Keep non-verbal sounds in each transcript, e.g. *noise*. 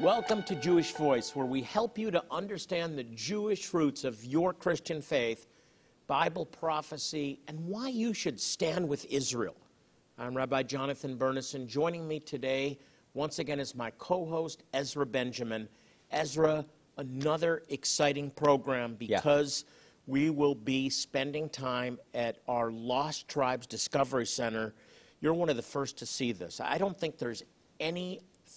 Welcome to Jewish Voice, where we help you to understand the Jewish roots of your Christian faith, Bible prophecy, and why you should stand with Israel. I'm Rabbi Jonathan Bernis. Joining me today, once again, is my co host, Ezra Benjamin. Ezra, another exciting program because yeah. we will be spending time at our Lost Tribes Discovery Center. You're one of the first to see this. I don't think there's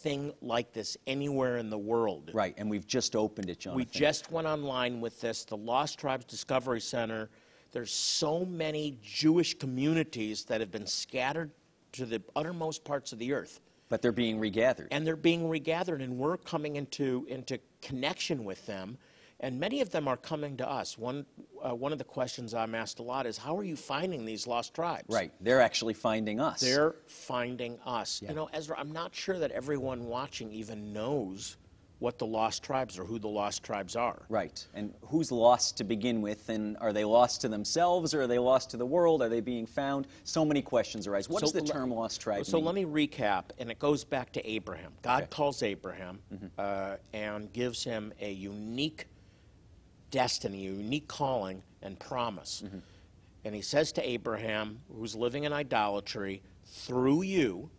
anything like this anywhere in the world. Right, and we've just opened it, Jonathan. We just went online with this, the Lost Tribes Discovery Center. There's so many Jewish communities that have been scattered to the uttermost parts of the earth. But they're being regathered. And they're being regathered, and we're coming into, into connection with them. And many of them are coming to us. One, uh, one of the questions I'm asked a lot is, how are you finding these lost tribes? Right. They're actually finding us. They're finding us. Yeah. You know, Ezra, I'm not sure that everyone watching even knows what the lost tribes or who the lost tribes are. Right. And who's lost to begin with? And are they lost to themselves or are they lost to the world? Are they being found? So many questions arise. What so does the term lost tribe so mean? let me recap, and it goes back to Abraham. God okay. calls Abraham mm-hmm. uh, and gives him a unique destiny, a unique calling and promise. Mm-hmm. And he says to Abraham, who's living in idolatry, through you,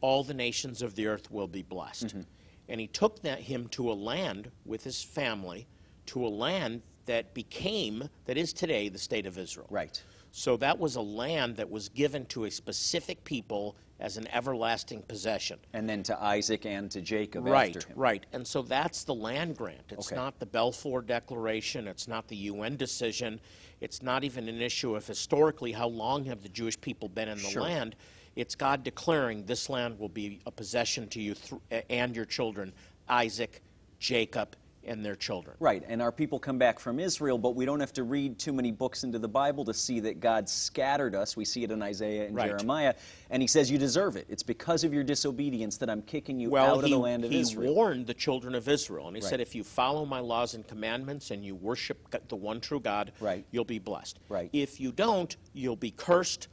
all the nations of the earth will be blessed. Mm-hmm. And he took that, him to a land with his family, to a land that became, that is today, the state of Israel. Right. So that was a land that was given to a specific people as an everlasting possession. And then to Isaac and to Jacob right, after him. Right, And so that's the land grant. It's okay. not the Balfour Declaration. It's not the UN decision. It's not even an issue of historically how long have the Jewish people been in the sure. land. It's God declaring this land will be a possession to you th- and your children, Isaac, Jacob, and their children. Right, and our people come back from Israel, but we don't have to read too many books into the Bible to see that God scattered us. We see it in Isaiah and right. Jeremiah, and He says, You deserve it. It's because of your disobedience that I'm kicking you well, out he, of the land of he Israel. He warned the children of Israel, and He right. said, If you follow my laws and commandments and you worship the one true God, right. you'll be blessed. Right. If you don't, you'll be cursed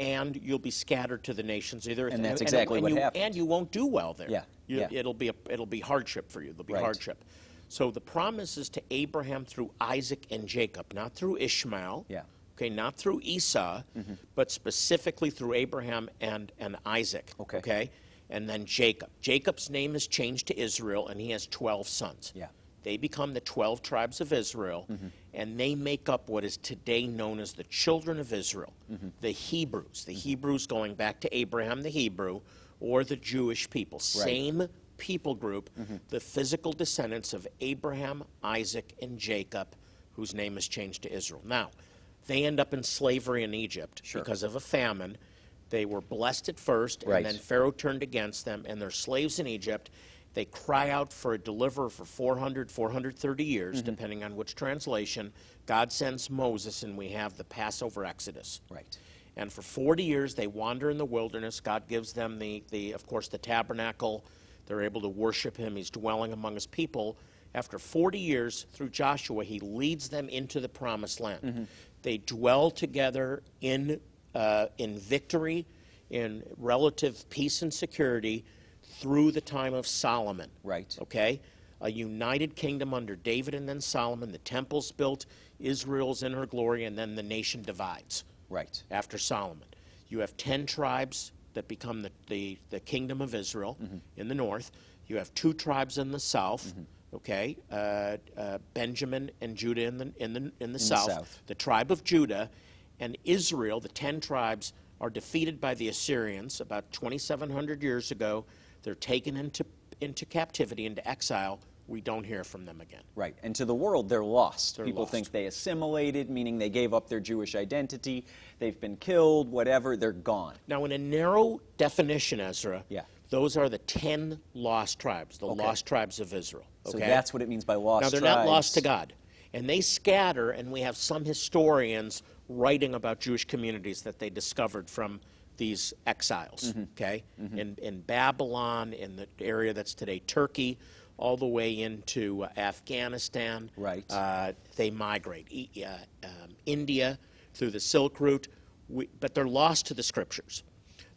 and you'll be scattered to the nations earth. And that's exactly and, what you, happened. And you won't do well there. Yeah. You, yeah. It'll be a, it'll be hardship for you. There'll be right. hardship. So the promise is to Abraham through Isaac and Jacob, not through Ishmael. Yeah. Okay, not through Esau, mm-hmm. but specifically through Abraham and, and Isaac. Okay. Okay. And then Jacob. Jacob's name is changed to Israel, and he has 12 sons. Yeah. They become the 12 tribes of Israel, mm-hmm. and they make up what is today known as the children of Israel, mm-hmm. the Hebrews. The Mm-hmm. Hebrews going back to Abraham the Hebrew, or the Jewish people. Right. Same people group, Mm-hmm. the physical descendants of Abraham, Isaac, and Jacob, whose name is changed to Israel. Now, they end up in slavery in Egypt Sure. because of a famine. They were blessed at first, Right. and then Pharaoh turned against them, and they're slaves in Egypt. They cry out for a deliverer for 400, 430 years, Mm-hmm. depending on which translation. God sends Moses, and we have the Passover Exodus. Right. And for 40 years, they wander in the wilderness. God gives them, the, the, of course, the tabernacle. They're able to worship him. He's dwelling among his people. After 40 years, through Joshua, he leads them into the promised land. Mm-hmm. They dwell together in, uh, in victory, in relative peace and security through the time of Solomon. Right. Okay? A united kingdom under David and then Solomon. The temple's built, Israel's in her glory, and then the nation divides Right. after Solomon. You have 10 tribes that become the, the, the kingdom of Israel Mm-hmm. in the north. You have two tribes in the south, Mm-hmm. okay? Uh, uh, Benjamin and Judah in the, in the, in the, the south. south. The tribe of Judah and Israel, the 10 tribes, are defeated by the Assyrians about 2,700 years ago. They're taken into, into captivity, into exile. We don't hear from them again. Right. And to the world, they're lost. They're People lost. think they assimilated, meaning they gave up their Jewish identity. They've been killed, whatever. They're gone. Now, in a narrow definition, Ezra, Yeah. Those are the 10 lost tribes, the Okay. lost tribes of Israel. Okay? So that's what it means by lost Now, they're tribes. not lost to God. And they scatter, and we have some historians writing about Jewish communities that they discovered from these exiles, Mm-hmm. okay? In, in Babylon, in the area that's today Turkey, all the way into uh, Afghanistan. Right. Uh, they migrate. E- uh, um, India, through the Silk Route, we, but they're lost to the scriptures.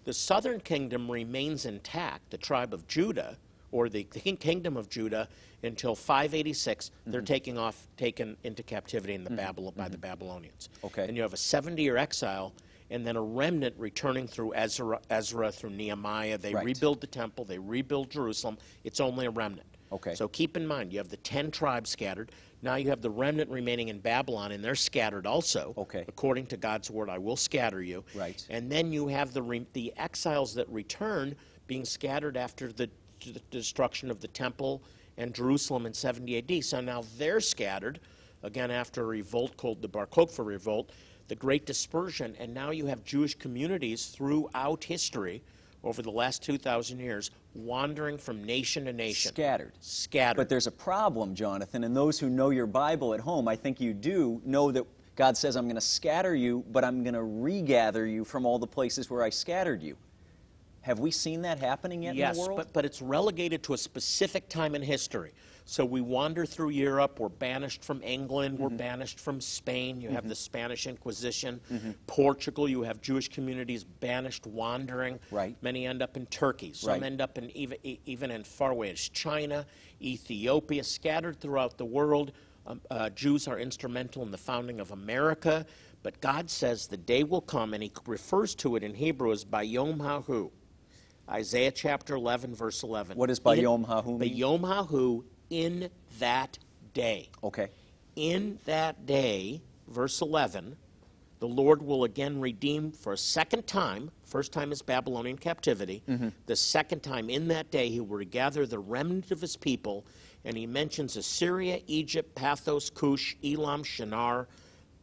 The southern kingdom remains intact, the tribe of Judah, or the, the *laughs* king- kingdom of Judah, until 586. Mm-hmm. They're taking off, taken into captivity in the Babylon, by the Babylonians. Okay. And you have a 70 year exile, and then a remnant returning through Ezra, Ezra through Nehemiah. They Right. rebuild the temple, they rebuild Jerusalem. It's only a remnant. Okay. So keep in mind, you have the 10 tribes scattered. Now you have the remnant remaining in Babylon, and they're scattered also. Okay. According to God's word, I will scatter you. Right. And then you have the, re- the exiles that return being scattered after the, the destruction of the temple and Jerusalem in 70 AD. So now they're scattered, again, after a revolt called the Bar Kokhba Revolt, the Great Dispersion, and now you have Jewish communities throughout history over the last 2,000 years wandering from nation to nation. Scattered. Scattered. But there's a problem, Jonathan, and those who know your Bible at home, I think you do know that God says, I'm going to scatter you, but I'm going to regather you from all the places where I scattered you. Have we seen that happening yet yes, in the world? but, but it's relegated to a specific time in history. So we wander through Europe. We're banished from England. Mm-hmm. We're banished from Spain. You have the Spanish Inquisition. Portugal, you have Jewish communities banished, wandering. Right. Many end up in Turkey. Some Right. end up in even, even in far away as China, Ethiopia, scattered throughout the world. Um, uh, Jews are instrumental in the founding of America. But God says the day will come, and He refers to it in Hebrew as Bayom Hahu. Isaiah chapter 11, verse 11. What In- Bayom Hahu mean? Bayom Hahu, in that day. okay. In that day, verse 11, the Lord will again redeem for a second time. First time is Babylonian captivity. Mm-hmm. The second time, in that day, he will regather the remnant of his people. And he mentions Assyria, Egypt, Pathros, Cush, Elam, Shinar,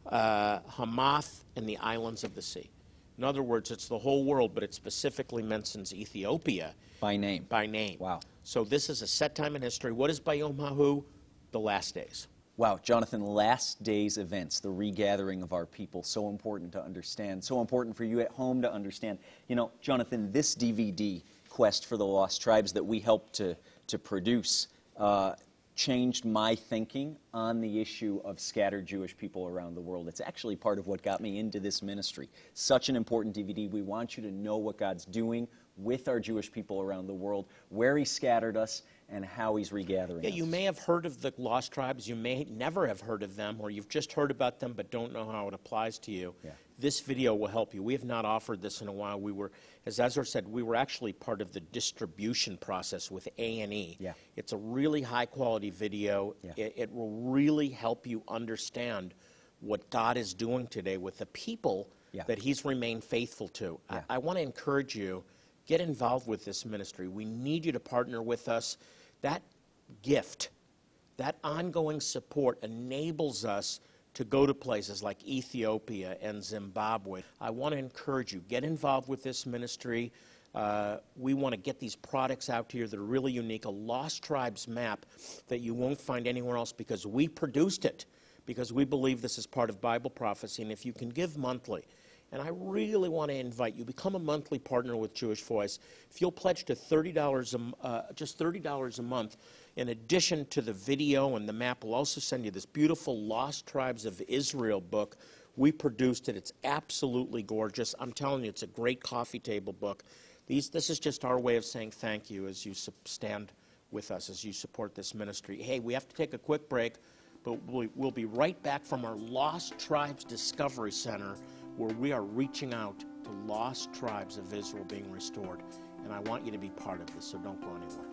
uh, Hamath, and the islands of the sea. In other words, it's the whole world, but it specifically mentions Ethiopia By name. by name. Wow. So this is a set time in history. What is Bayom Hahu? The last days. Wow, Jonathan, last days events, the regathering of our people, so important to understand, so important for you at home to understand. You know, Jonathan, this DVD, Quest for the Lost Tribes, that we helped to, to produce, uh, changed my thinking on the issue of scattered Jewish people around the world. It's actually part of what got me into this ministry. Such an important DVD. We want you to know what God's doing with our Jewish people around the world, where He scattered us, and how He's regathering Yeah, us. you may have heard of the lost tribes. You may never have heard of them, or you've just heard about them but don't know how it applies to you. Yeah. This video will help you. We have not offered this in a while. We were, as Ezra said, we were actually part of the distribution process with A and E. Yeah. It's a really high quality video. Yeah. It, it will really help you understand what God is doing today with the people Yeah. that He's remained faithful to. Yeah. I, I want to encourage you, get involved with this ministry. We need you to partner with us. That gift, that ongoing support enables us to go to places like Ethiopia and Zimbabwe. I want to encourage you, get involved with this ministry. Uh, we want to get these products out here that are really unique, a Lost Tribes map that you won't find anywhere else because we produced it, because we believe this is part of Bible prophecy. And if you can give monthly, and I really want to invite you, become a monthly partner with Jewish Voice. If you'll pledge to $30 a, uh, just $30 a month, in addition to the video and the map, we'll also send you this beautiful Lost Tribes of Israel book. We produced it. It's absolutely gorgeous. I'm telling you, it's a great coffee table book. These, this is just our way of saying thank you as you stand with us, as you support this ministry. Hey, we have to take a quick break, but we- we'll be right back from our Lost Tribes Discovery Center where we are reaching out to lost tribes of Israel being restored. And I want you to be part of this, so don't go anywhere.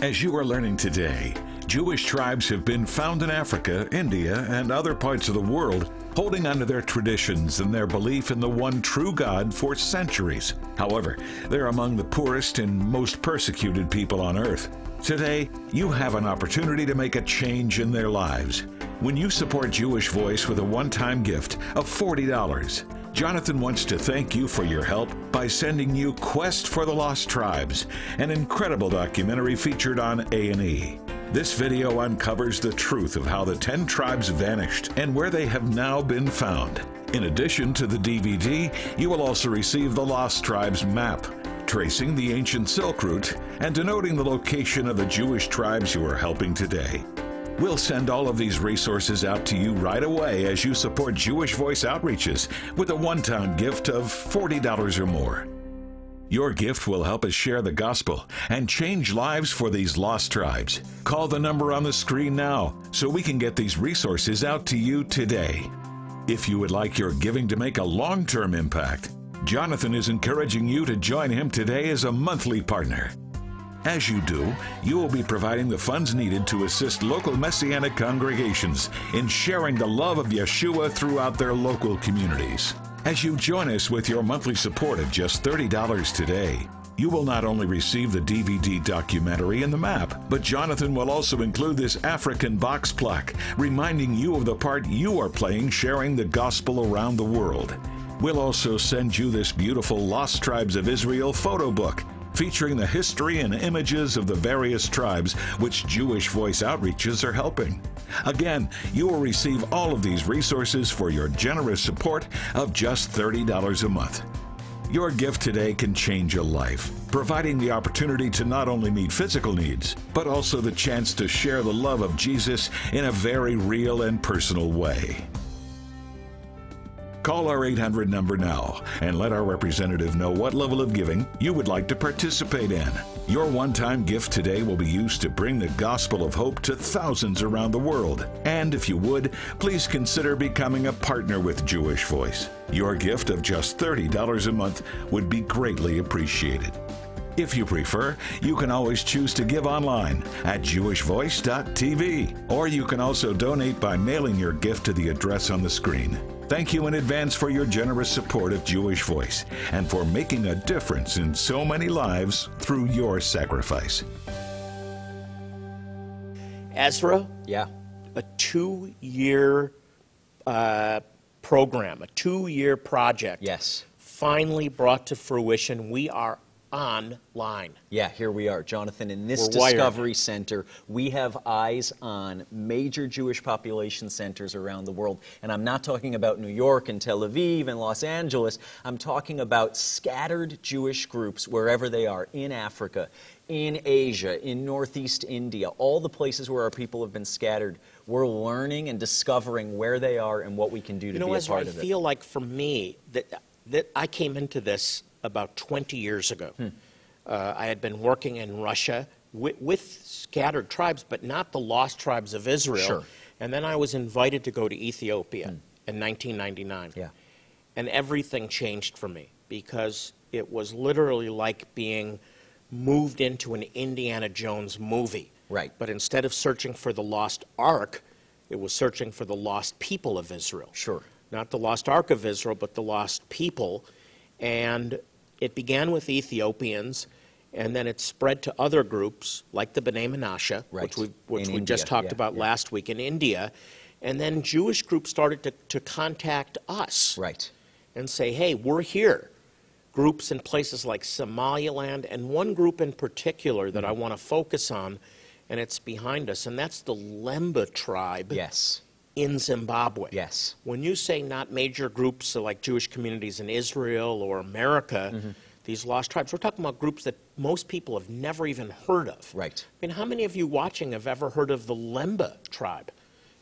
As you are learning today, Jewish tribes have been found in Africa, India, and other parts of the world, holding onto their traditions and their belief in the one true God for centuries. However, they're among the poorest and most persecuted people on earth. Today, you have an opportunity to make a change in their lives. When you support Jewish Voice with a one time gift of $40, Jonathan wants to thank you for your help by sending you Quest for the Lost Tribes, an incredible documentary featured on A&E. This video uncovers the truth of how the 10 tribes vanished and where they have now been found. In addition to the DVD, you will also receive the Lost Tribes map, tracing the ancient Silk Route and denoting the location of the Jewish tribes you are helping today. We'll send all of these resources out to you right away as you support Jewish Voice Outreaches with a one time gift of $40 or more. Your gift will help us share the gospel and change lives for these lost tribes. Call the number on the screen now so we can get these resources out to you today. If you would like your giving to make a long term impact, Jonathan is encouraging you to join him today as a monthly partner. As you do, you will be providing the funds needed to assist local Messianic congregations in sharing the love of Yeshua throughout their local communities. As you join us with your monthly support of just $30 today, you will not only receive the DVD documentary and the map, but Jonathan will also include this African box plaque, reminding you of the part you are playing sharing the gospel around the world. We'll also send you this beautiful Lost Tribes of Israel photo book featuring the history and images of the various tribes which Jewish Voice Outreaches are helping. Again, you will receive all of these resources for your generous support of just $30 a month. Your gift today can change a life, providing the opportunity to not only meet physical needs, but also the chance to share the love of Jesus in a very real and personal way. Call our 800 number now and let our representative know what level of giving you would like to participate in. Your one time gift today will be used to bring the gospel of hope to thousands around the world. And if you would, please consider becoming a partner with Jewish Voice. Your gift of just $30 a month would be greatly appreciated. If you prefer, you can always choose to give online at jewishvoice.tv, or you can also donate by mailing your gift to the address on the screen. Thank you in advance for your generous support of Jewish Voice and for making a difference in so many lives through your sacrifice. Ezra, Yeah. a two year uh, program, a two year project, Yes. finally brought to fruition. We are online. Yeah, here we are, Jonathan. In this We're wired. Discovery Center, we have eyes on major Jewish population centers around the world. And I'm not talking about New York and Tel Aviv and Los Angeles. I'm talking about scattered Jewish groups wherever they are in Africa, in Asia, in Northeast India, all the places where our people have been scattered. We're learning and discovering where they are and what we can do to You know, be a Ezra, I part of it. I feel like for me that that I came into this about 20 years ago. Hmm. Uh, I had been working in Russia with, with scattered tribes, but not the lost tribes of Israel. Sure. And then I was invited to go to Ethiopia in 1999. Hmm. Yeah. And everything changed for me because it was literally like being moved into an Indiana Jones movie. Right. But instead of searching for the lost ark, it was searching for the lost people of Israel Sure. not the lost ark of Israel, but the lost people. And it began with Ethiopians, and then it spread to other groups like the B'nai Menashe, Right. which we, which In we just talked yeah, about yeah. last week in India. And then Jewish groups started to, to contact us Right. and say, hey, we're here. Groups in places like Somaliland, and one group in particular that I Mm-hmm. want to focus on, and it's behind us, and that's the Lemba tribe Yes. In Zimbabwe. Yes. When you say not major groups so like Jewish communities in Israel or America, Mm-hmm. these lost tribes, we're talking about groups that most people have never even heard of. Right. I mean, how many of you watching have ever heard of the Lemba tribe?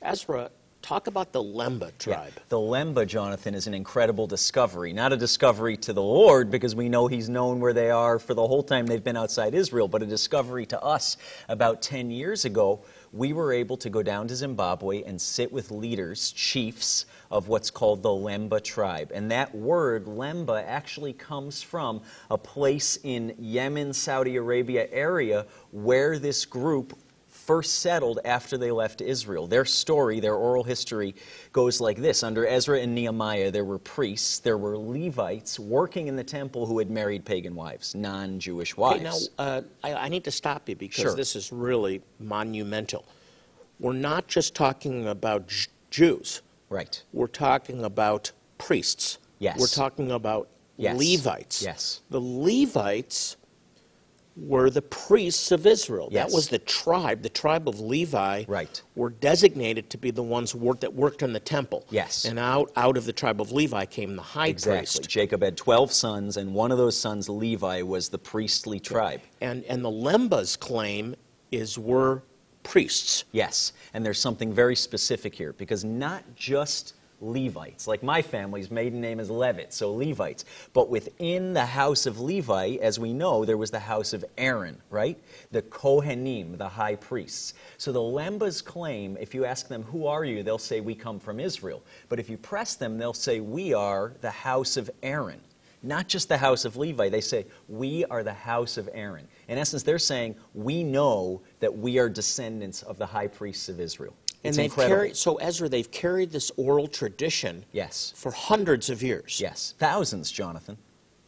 Ezra, talk about the Lemba tribe. The Lemba, Jonathan, is an incredible discovery. Not a discovery to the Lord, because we know He's known where they are for the whole time they've been outside Israel, but a discovery to us about 10 years ago. We were able to go down to Zimbabwe and sit with leaders, chiefs of what's called the Lemba tribe. And that word, Lemba, actually comes from a place in Yemen, Saudi Arabia area where this group first settled after they left Israel. Their story, their oral history, goes like this Under Ezra and Nehemiah, there were priests, there were Levites working in the temple who had married pagan wives, non Jewish wives. Okay, now, uh, I, I need to stop you because Sure. this is really monumental. We're not just talking about J- Jews, right. we're talking about priests. Yes. We're talking about Yes. Levites. Yes. The Levites were the priests of Israel. Yes. That was the tribe. The tribe of Levi Right. were designated to be the ones work, that worked in the temple. Yes. And out, out of the tribe of Levi came the high Exactly. priest. Jacob had 12 sons, and one of those sons, Levi, was the priestly tribe. And, and the Lembas claim is we're priests. Yes, and there's something very specific here because not just Levites, like my family's maiden name is Levitt, so Levites, but within the house of Levi, as we know, there was the house of Aaron, right? The Kohanim, the high priests. So the Lembas claim, if you ask them, Who are you? they'll say, We come from Israel. But if you press them, they'll say, We are the house of Aaron. Not just the house of Levi. They say, We are the house of Aaron. In essence, they're saying, We know that we are descendants of the high priests of Israel. And they've incredible. carried, so Ezra, they've carried this oral tradition Yes. for hundreds of years. Yes. Thousands, Jonathan.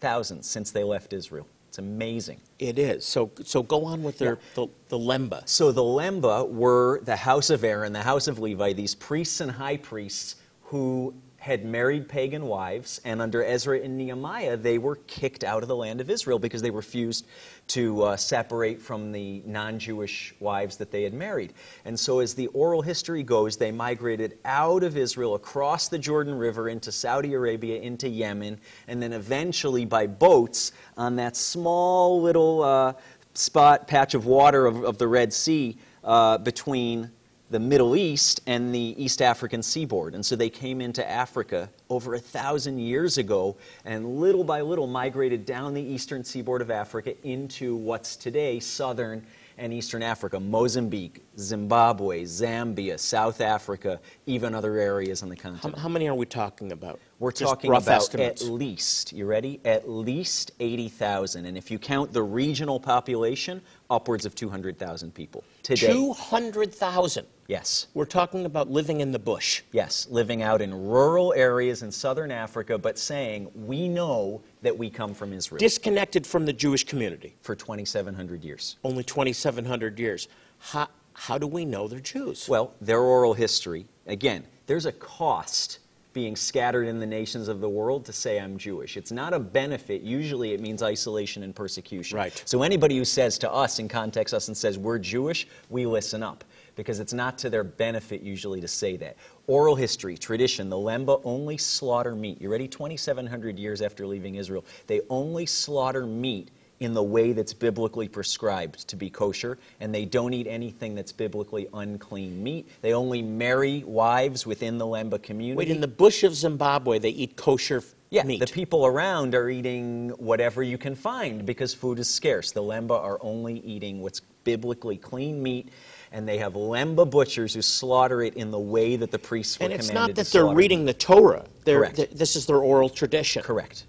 Thousands since they left Israel. It's amazing. It is. So, so go on with their, the, the Lemba. So the Lemba were the house of Aaron, the house of Levi, these priests and high priests who had married pagan wives, and under Ezra and Nehemiah, they were kicked out of the land of Israel because they refused to uh, separate from the non Jewish wives that they had married. And so, as the oral history goes, they migrated out of Israel across the Jordan River into Saudi Arabia, into Yemen, and then eventually by boats on that small little uh, spot, patch of water of, of the Red Sea uh, between the Middle East and the East African seaboard. And so they came into Africa over a thousand years ago and little by little migrated down the eastern seaboard of Africa into what's today southern and eastern Africa Mozambique, Zimbabwe, Zambia, South Africa, even other areas on the continent. how many are we talking about? We're Just talking rough about estimates. at least, you ready? At least 80,000. And if you count the regional population, upwards of 200,000 people today. 200,000. Yes. We're talking about living in the bush. Yes, living out in rural areas in southern Africa, but saying, we know that we come from Israel Disconnected from the Jewish community. for 2,700 years. Only 2,700 years. How, how do we know they're Jews? Well, their oral history, again, there's a cost being scattered in the nations of the world to say I'm Jewish. It's not a benefit. Usually it means isolation and persecution. Right. So anybody who says to us and contacts us and says we're Jewish, we listen up because it's not to their benefit usually to say that. Oral history, tradition, the Lemba only slaughter meat. You ready? 2,700 years after leaving Israel, they only slaughter meat in the way that's biblically prescribed to be kosher, and they don't eat anything that's biblically unclean meat. They only marry wives within the Lemba community. Wait, in the bush of Zimbabwe, they eat kosher Yeah, meat. the people around are eating whatever you can find because food is scarce. The Lemba are only eating what's biblically clean meat, and they have Lemba butchers who slaughter it in the way that the priests were and it's not that they're reading the Torah. They're, Correct. th- this is their oral tradition. Correct.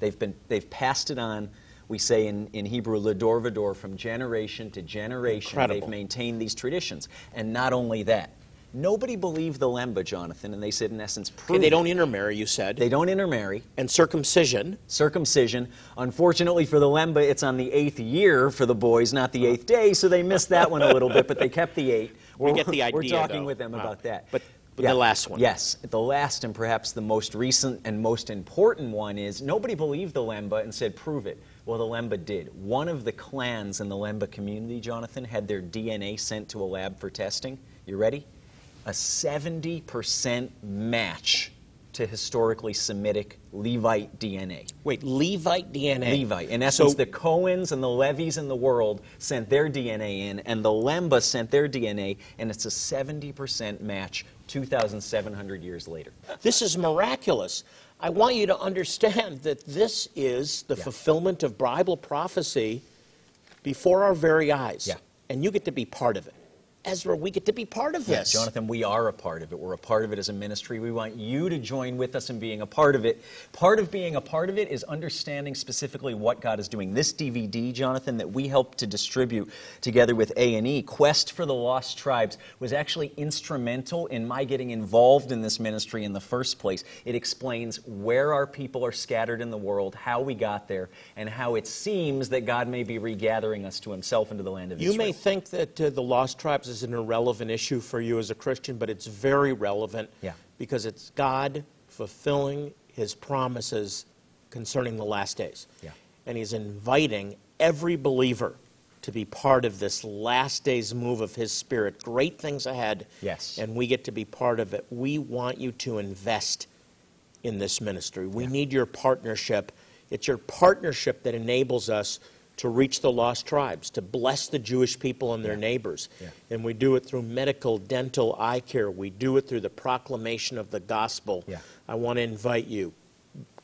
They've been they've passed it on. We say in, in Hebrew, ledor vador, from generation to generation. Incredible. They've maintained these traditions, and not only that, nobody believed the Lemba, Jonathan, and they said in essence, prove Okay, they don't intermarry, you said. they don't intermarry. and circumcision. circumcision. Unfortunately for the Lemba, it's on the eighth year for the boys, not the eighth day, so they missed that one a little bit, but they kept the eight. We We're, get the *laughs* idea, We're talking though. with them Wow. about that. But- but the last one. Yes, the last and perhaps the most recent and most important one is nobody believed the Lemba and said, prove it. Well, the Lemba did. One of the clans in the Lemba community, Jonathan, had their DNA sent to a lab for testing. You ready? A 70% match to historically Semitic Levite DNA. Wait, Levite DNA. Levite. In essence, So- the Cohens and the Levies in the world sent their DNA in, and the Lemba sent their DNA, and it's a 70% match 2,700 years later. This is miraculous. I want you to understand that this is the Yeah. fulfillment of Bible prophecy before our very eyes. Yeah. And you get to be part of it. Ezra, we get to be part of this. Yes, Jonathan, we are a part of it. We're a part of it as a ministry. We want you to join with us in being a part of it. Part of being a part of it is understanding specifically what God is doing. This DVD, Jonathan, that we helped to distribute together with A&E, Quest for the Lost Tribes, was actually instrumental in my getting involved in this ministry in the first place. It explains where our people are scattered in the world, how we got there, and how it seems that God may be regathering us to himself into the land of You Israel. may think that uh, the lost tribes is an irrelevant issue for you as a Christian, but it's very relevant Yeah. because it's God fulfilling his promises concerning the last days. Yeah. And he's inviting every believer to be part of this last days move of his spirit. Great things ahead. Yes. And we get to be part of it. We want you to invest in this ministry. We need your partnership. It's your partnership that enables us to reach the lost tribes, to bless the Jewish people and their neighbors. Yeah. And we do it through medical, dental, eye care. We do it through the proclamation of the gospel. Yeah. I want to invite you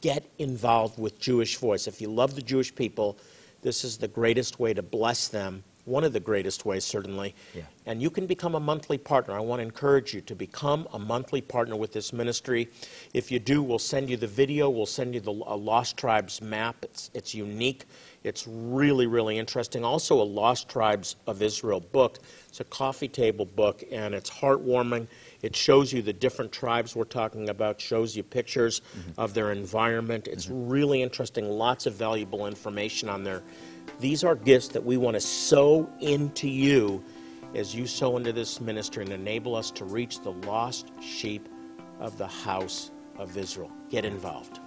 get involved with Jewish Voice. If you love the Jewish people, this is the greatest way to bless them, one of the greatest ways, certainly. Yeah. And you can become a monthly partner. I want to encourage you to become a monthly partner with this ministry. If you do, we'll send you the video, we'll send you the a Lost Tribes map. It's, it's unique, it's really, really interesting. Also, a Lost Tribes of Israel book. It's a coffee table book, and it's heartwarming. It shows you the different tribes we're talking about, shows you pictures mm-hmm. of their environment. It's mm-hmm. really interesting, lots of valuable information on there. These are gifts that we want to sow into you as you sow into this ministry and enable us to reach the lost sheep of the house of Israel. Get involved.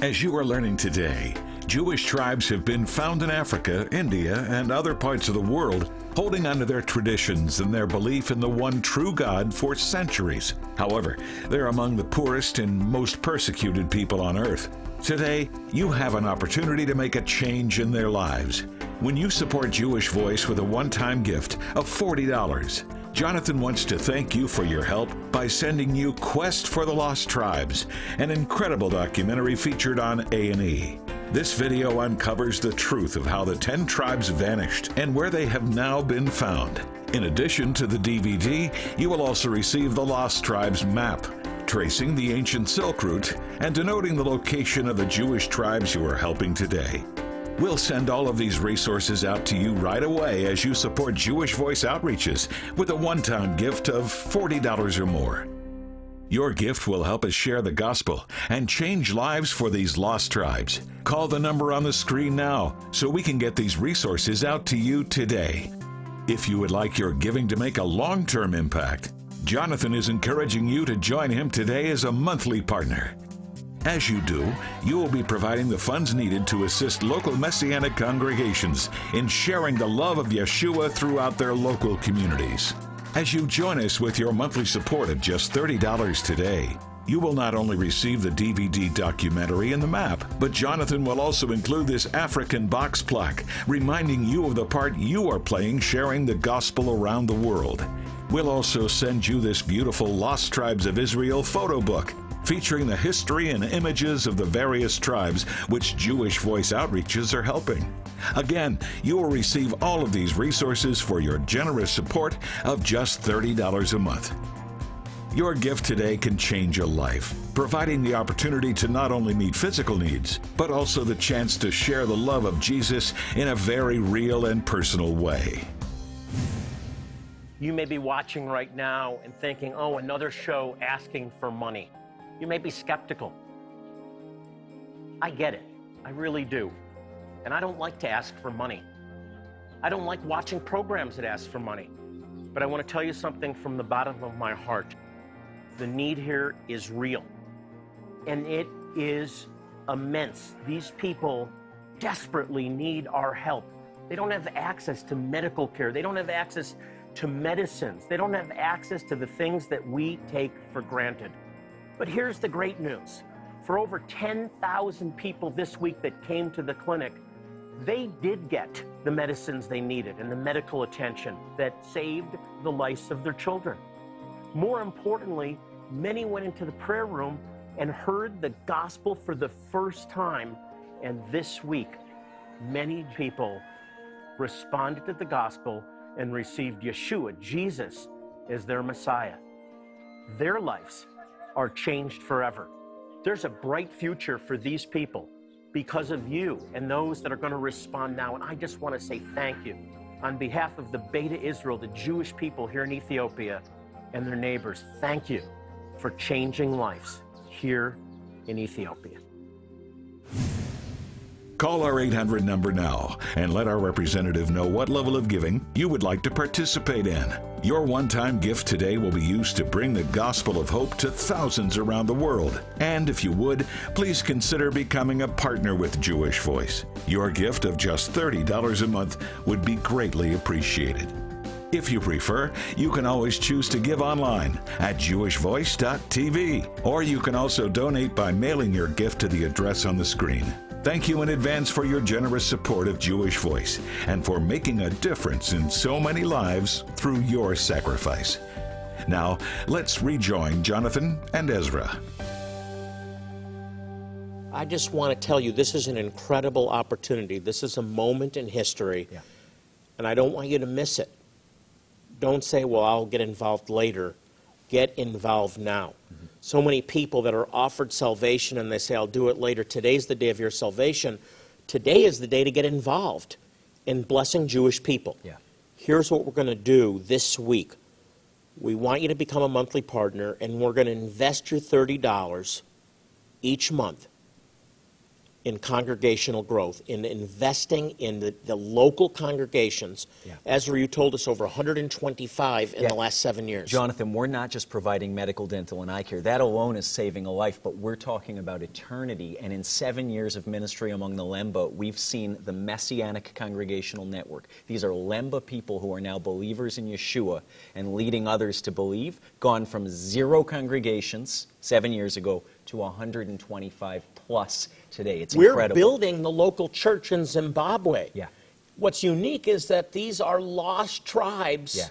As you are learning today, Jewish tribes have been found in Africa, India, and other parts of the world, holding onto their traditions and their belief in the one true God for centuries. However, they're among the poorest and most persecuted people on earth. Today, you have an opportunity to make a change in their lives. When you support Jewish Voice with a one time gift of $40, Jonathan wants to thank you for your help by sending you Quest for the Lost Tribes, an incredible documentary featured on A&E. This video uncovers the truth of how the 10 tribes vanished and where they have now been found. In addition to the DVD, you will also receive the Lost Tribes map, tracing the ancient Silk Route and denoting the location of the Jewish tribes you are helping today. We'll send all of these resources out to you right away as you support Jewish Voice Outreaches with a one time gift of $40 or more. Your gift will help us share the gospel and change lives for these lost tribes. Call the number on the screen now so we can get these resources out to you today. If you would like your giving to make a long term impact, Jonathan is encouraging you to join him today as a monthly partner. As you do, you will be providing the funds needed to assist local Messianic congregations in sharing the love of Yeshua throughout their local communities. As you join us with your monthly support of just $30 today, you will not only receive the DVD documentary and the map, but Jonathan will also include this African box plaque, reminding you of the part you are playing sharing the gospel around the world. We'll also send you this beautiful Lost Tribes of Israel photo book featuring the history and images of the various tribes which Jewish Voice Outreaches are helping. Again, you will receive all of these resources for your generous support of just $30 a month. Your gift today can change a life, providing the opportunity to not only meet physical needs, but also the chance to share the love of Jesus in a very real and personal way. You may be watching right now and thinking, oh, another show asking for money. You may be skeptical. I get it. I really do. And I don't like to ask for money. I don't like watching programs that ask for money. But I want to tell you something from the bottom of my heart. The need here is real. And it is immense. These people desperately need our help. They don't have access to medical care. They don't have access to medicines. They don't have access to the things that we take for granted. But here's the great news. For over 10,000 people this week that came to the clinic, they did get the medicines they needed and the medical attention that saved the lives of their children. More importantly, many went into the prayer room and heard the gospel for the first time. And this week, many people responded to the gospel and received Yeshua, Jesus, as their Messiah. Their lives are changed forever. There's a bright future for these people because of you and those that are going to respond now. And I just want to say thank you on behalf of the Beta Israel, the Jewish people here in Ethiopia and their neighbors. Thank you for changing lives here in Ethiopia. Call our 800 number now and let our representative know what level of giving you would like to participate in. Your one time gift today will be used to bring the gospel of hope to thousands around the world. And if you would, please consider becoming a partner with Jewish Voice. Your gift of just $30 a month would be greatly appreciated. If you prefer, you can always choose to give online at jewishvoice.tv, or you can also donate by mailing your gift to the address on the screen. Thank you in advance for your generous support of Jewish Voice and for making a difference in so many lives through your sacrifice. Now, let's rejoin Jonathan and Ezra. I just want to tell you this is an incredible opportunity. This is a moment in history, Yeah. and I don't want you to miss it. Don't say, well, I'll get involved later. Get involved now. Mm-hmm. So many people that are offered salvation and they say, I'll do it later. Today's the day of your salvation. Today is the day to get involved in blessing Jewish people. Yeah. Here's what we're going to do this week. We want you to become a monthly partner, and we're going to invest your $30 each month in congregational growth, in investing in the, the local congregations. Yeah. Ezra, you told us over 125 in Yeah. the last seven years. Jonathan, we're not just providing medical, dental, and eye care. That alone is saving a life, but we're talking about eternity. And in seven years of ministry among the Lemba, we've seen the Messianic Congregational Network. These are Lemba people who are now believers in Yeshua and leading others to believe, gone from zero congregations seven years ago to 125 plus today. It's We're incredible. building the local church in Zimbabwe. Yeah. What's unique is that these are lost tribes Yeah.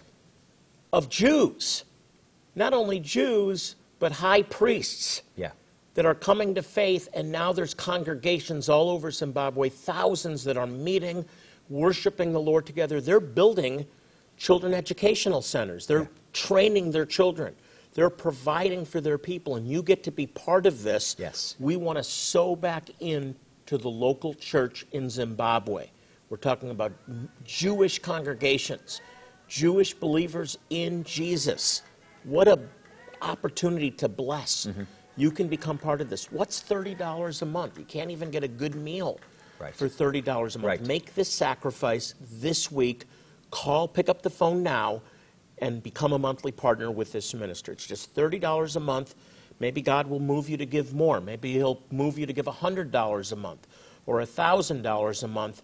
of Jews. Not only Jews, but high priests. Yeah. that are coming to faith, and now there's congregations all over Zimbabwe, thousands that are meeting, worshiping the Lord together. They're building children educational centers, they're training their children, they're providing for their people, and you get to be part of this. Yes. We want to sow back into the local church in Zimbabwe. We're talking about Jewish congregations, Jewish believers in Jesus. What a opportunity to bless. Mm-hmm. You can become part of this. What's $30 a month? You can't even get a good meal Right. for $30 a month. Right. Make this sacrifice this week. Call, pick up the phone now, and become a monthly partner with this minister. It's just $30 a month. Maybe God will move you to give more. Maybe He'll move you to give $100 a month or $1,000 a month.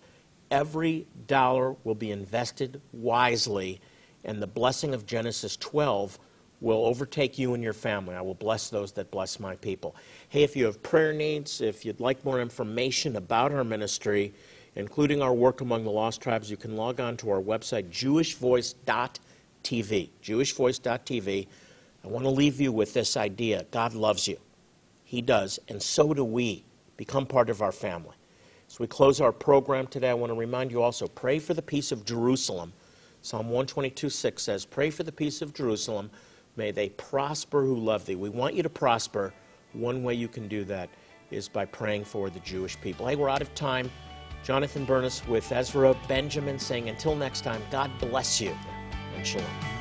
Every dollar will be invested wisely, and the blessing of Genesis 12 will overtake you and your family. I will bless those that bless my people. Hey, if you have prayer needs, if you'd like more information about our ministry, including our work among the lost tribes, you can log on to our website, jewishvoice.tv. Jewishvoice.tv. I want to leave you with this idea God loves you. He does, and so do we. Become part of our family. As we close our program today, I want to remind you also pray for the peace of Jerusalem. Psalm 122 6 says, Pray for the peace of Jerusalem. May they prosper who love thee. We want you to prosper. One way you can do that is by praying for the Jewish people. Hey, we're out of time. Jonathan Bernis with Ezra Benjamin saying, Until next time, God bless you shalom.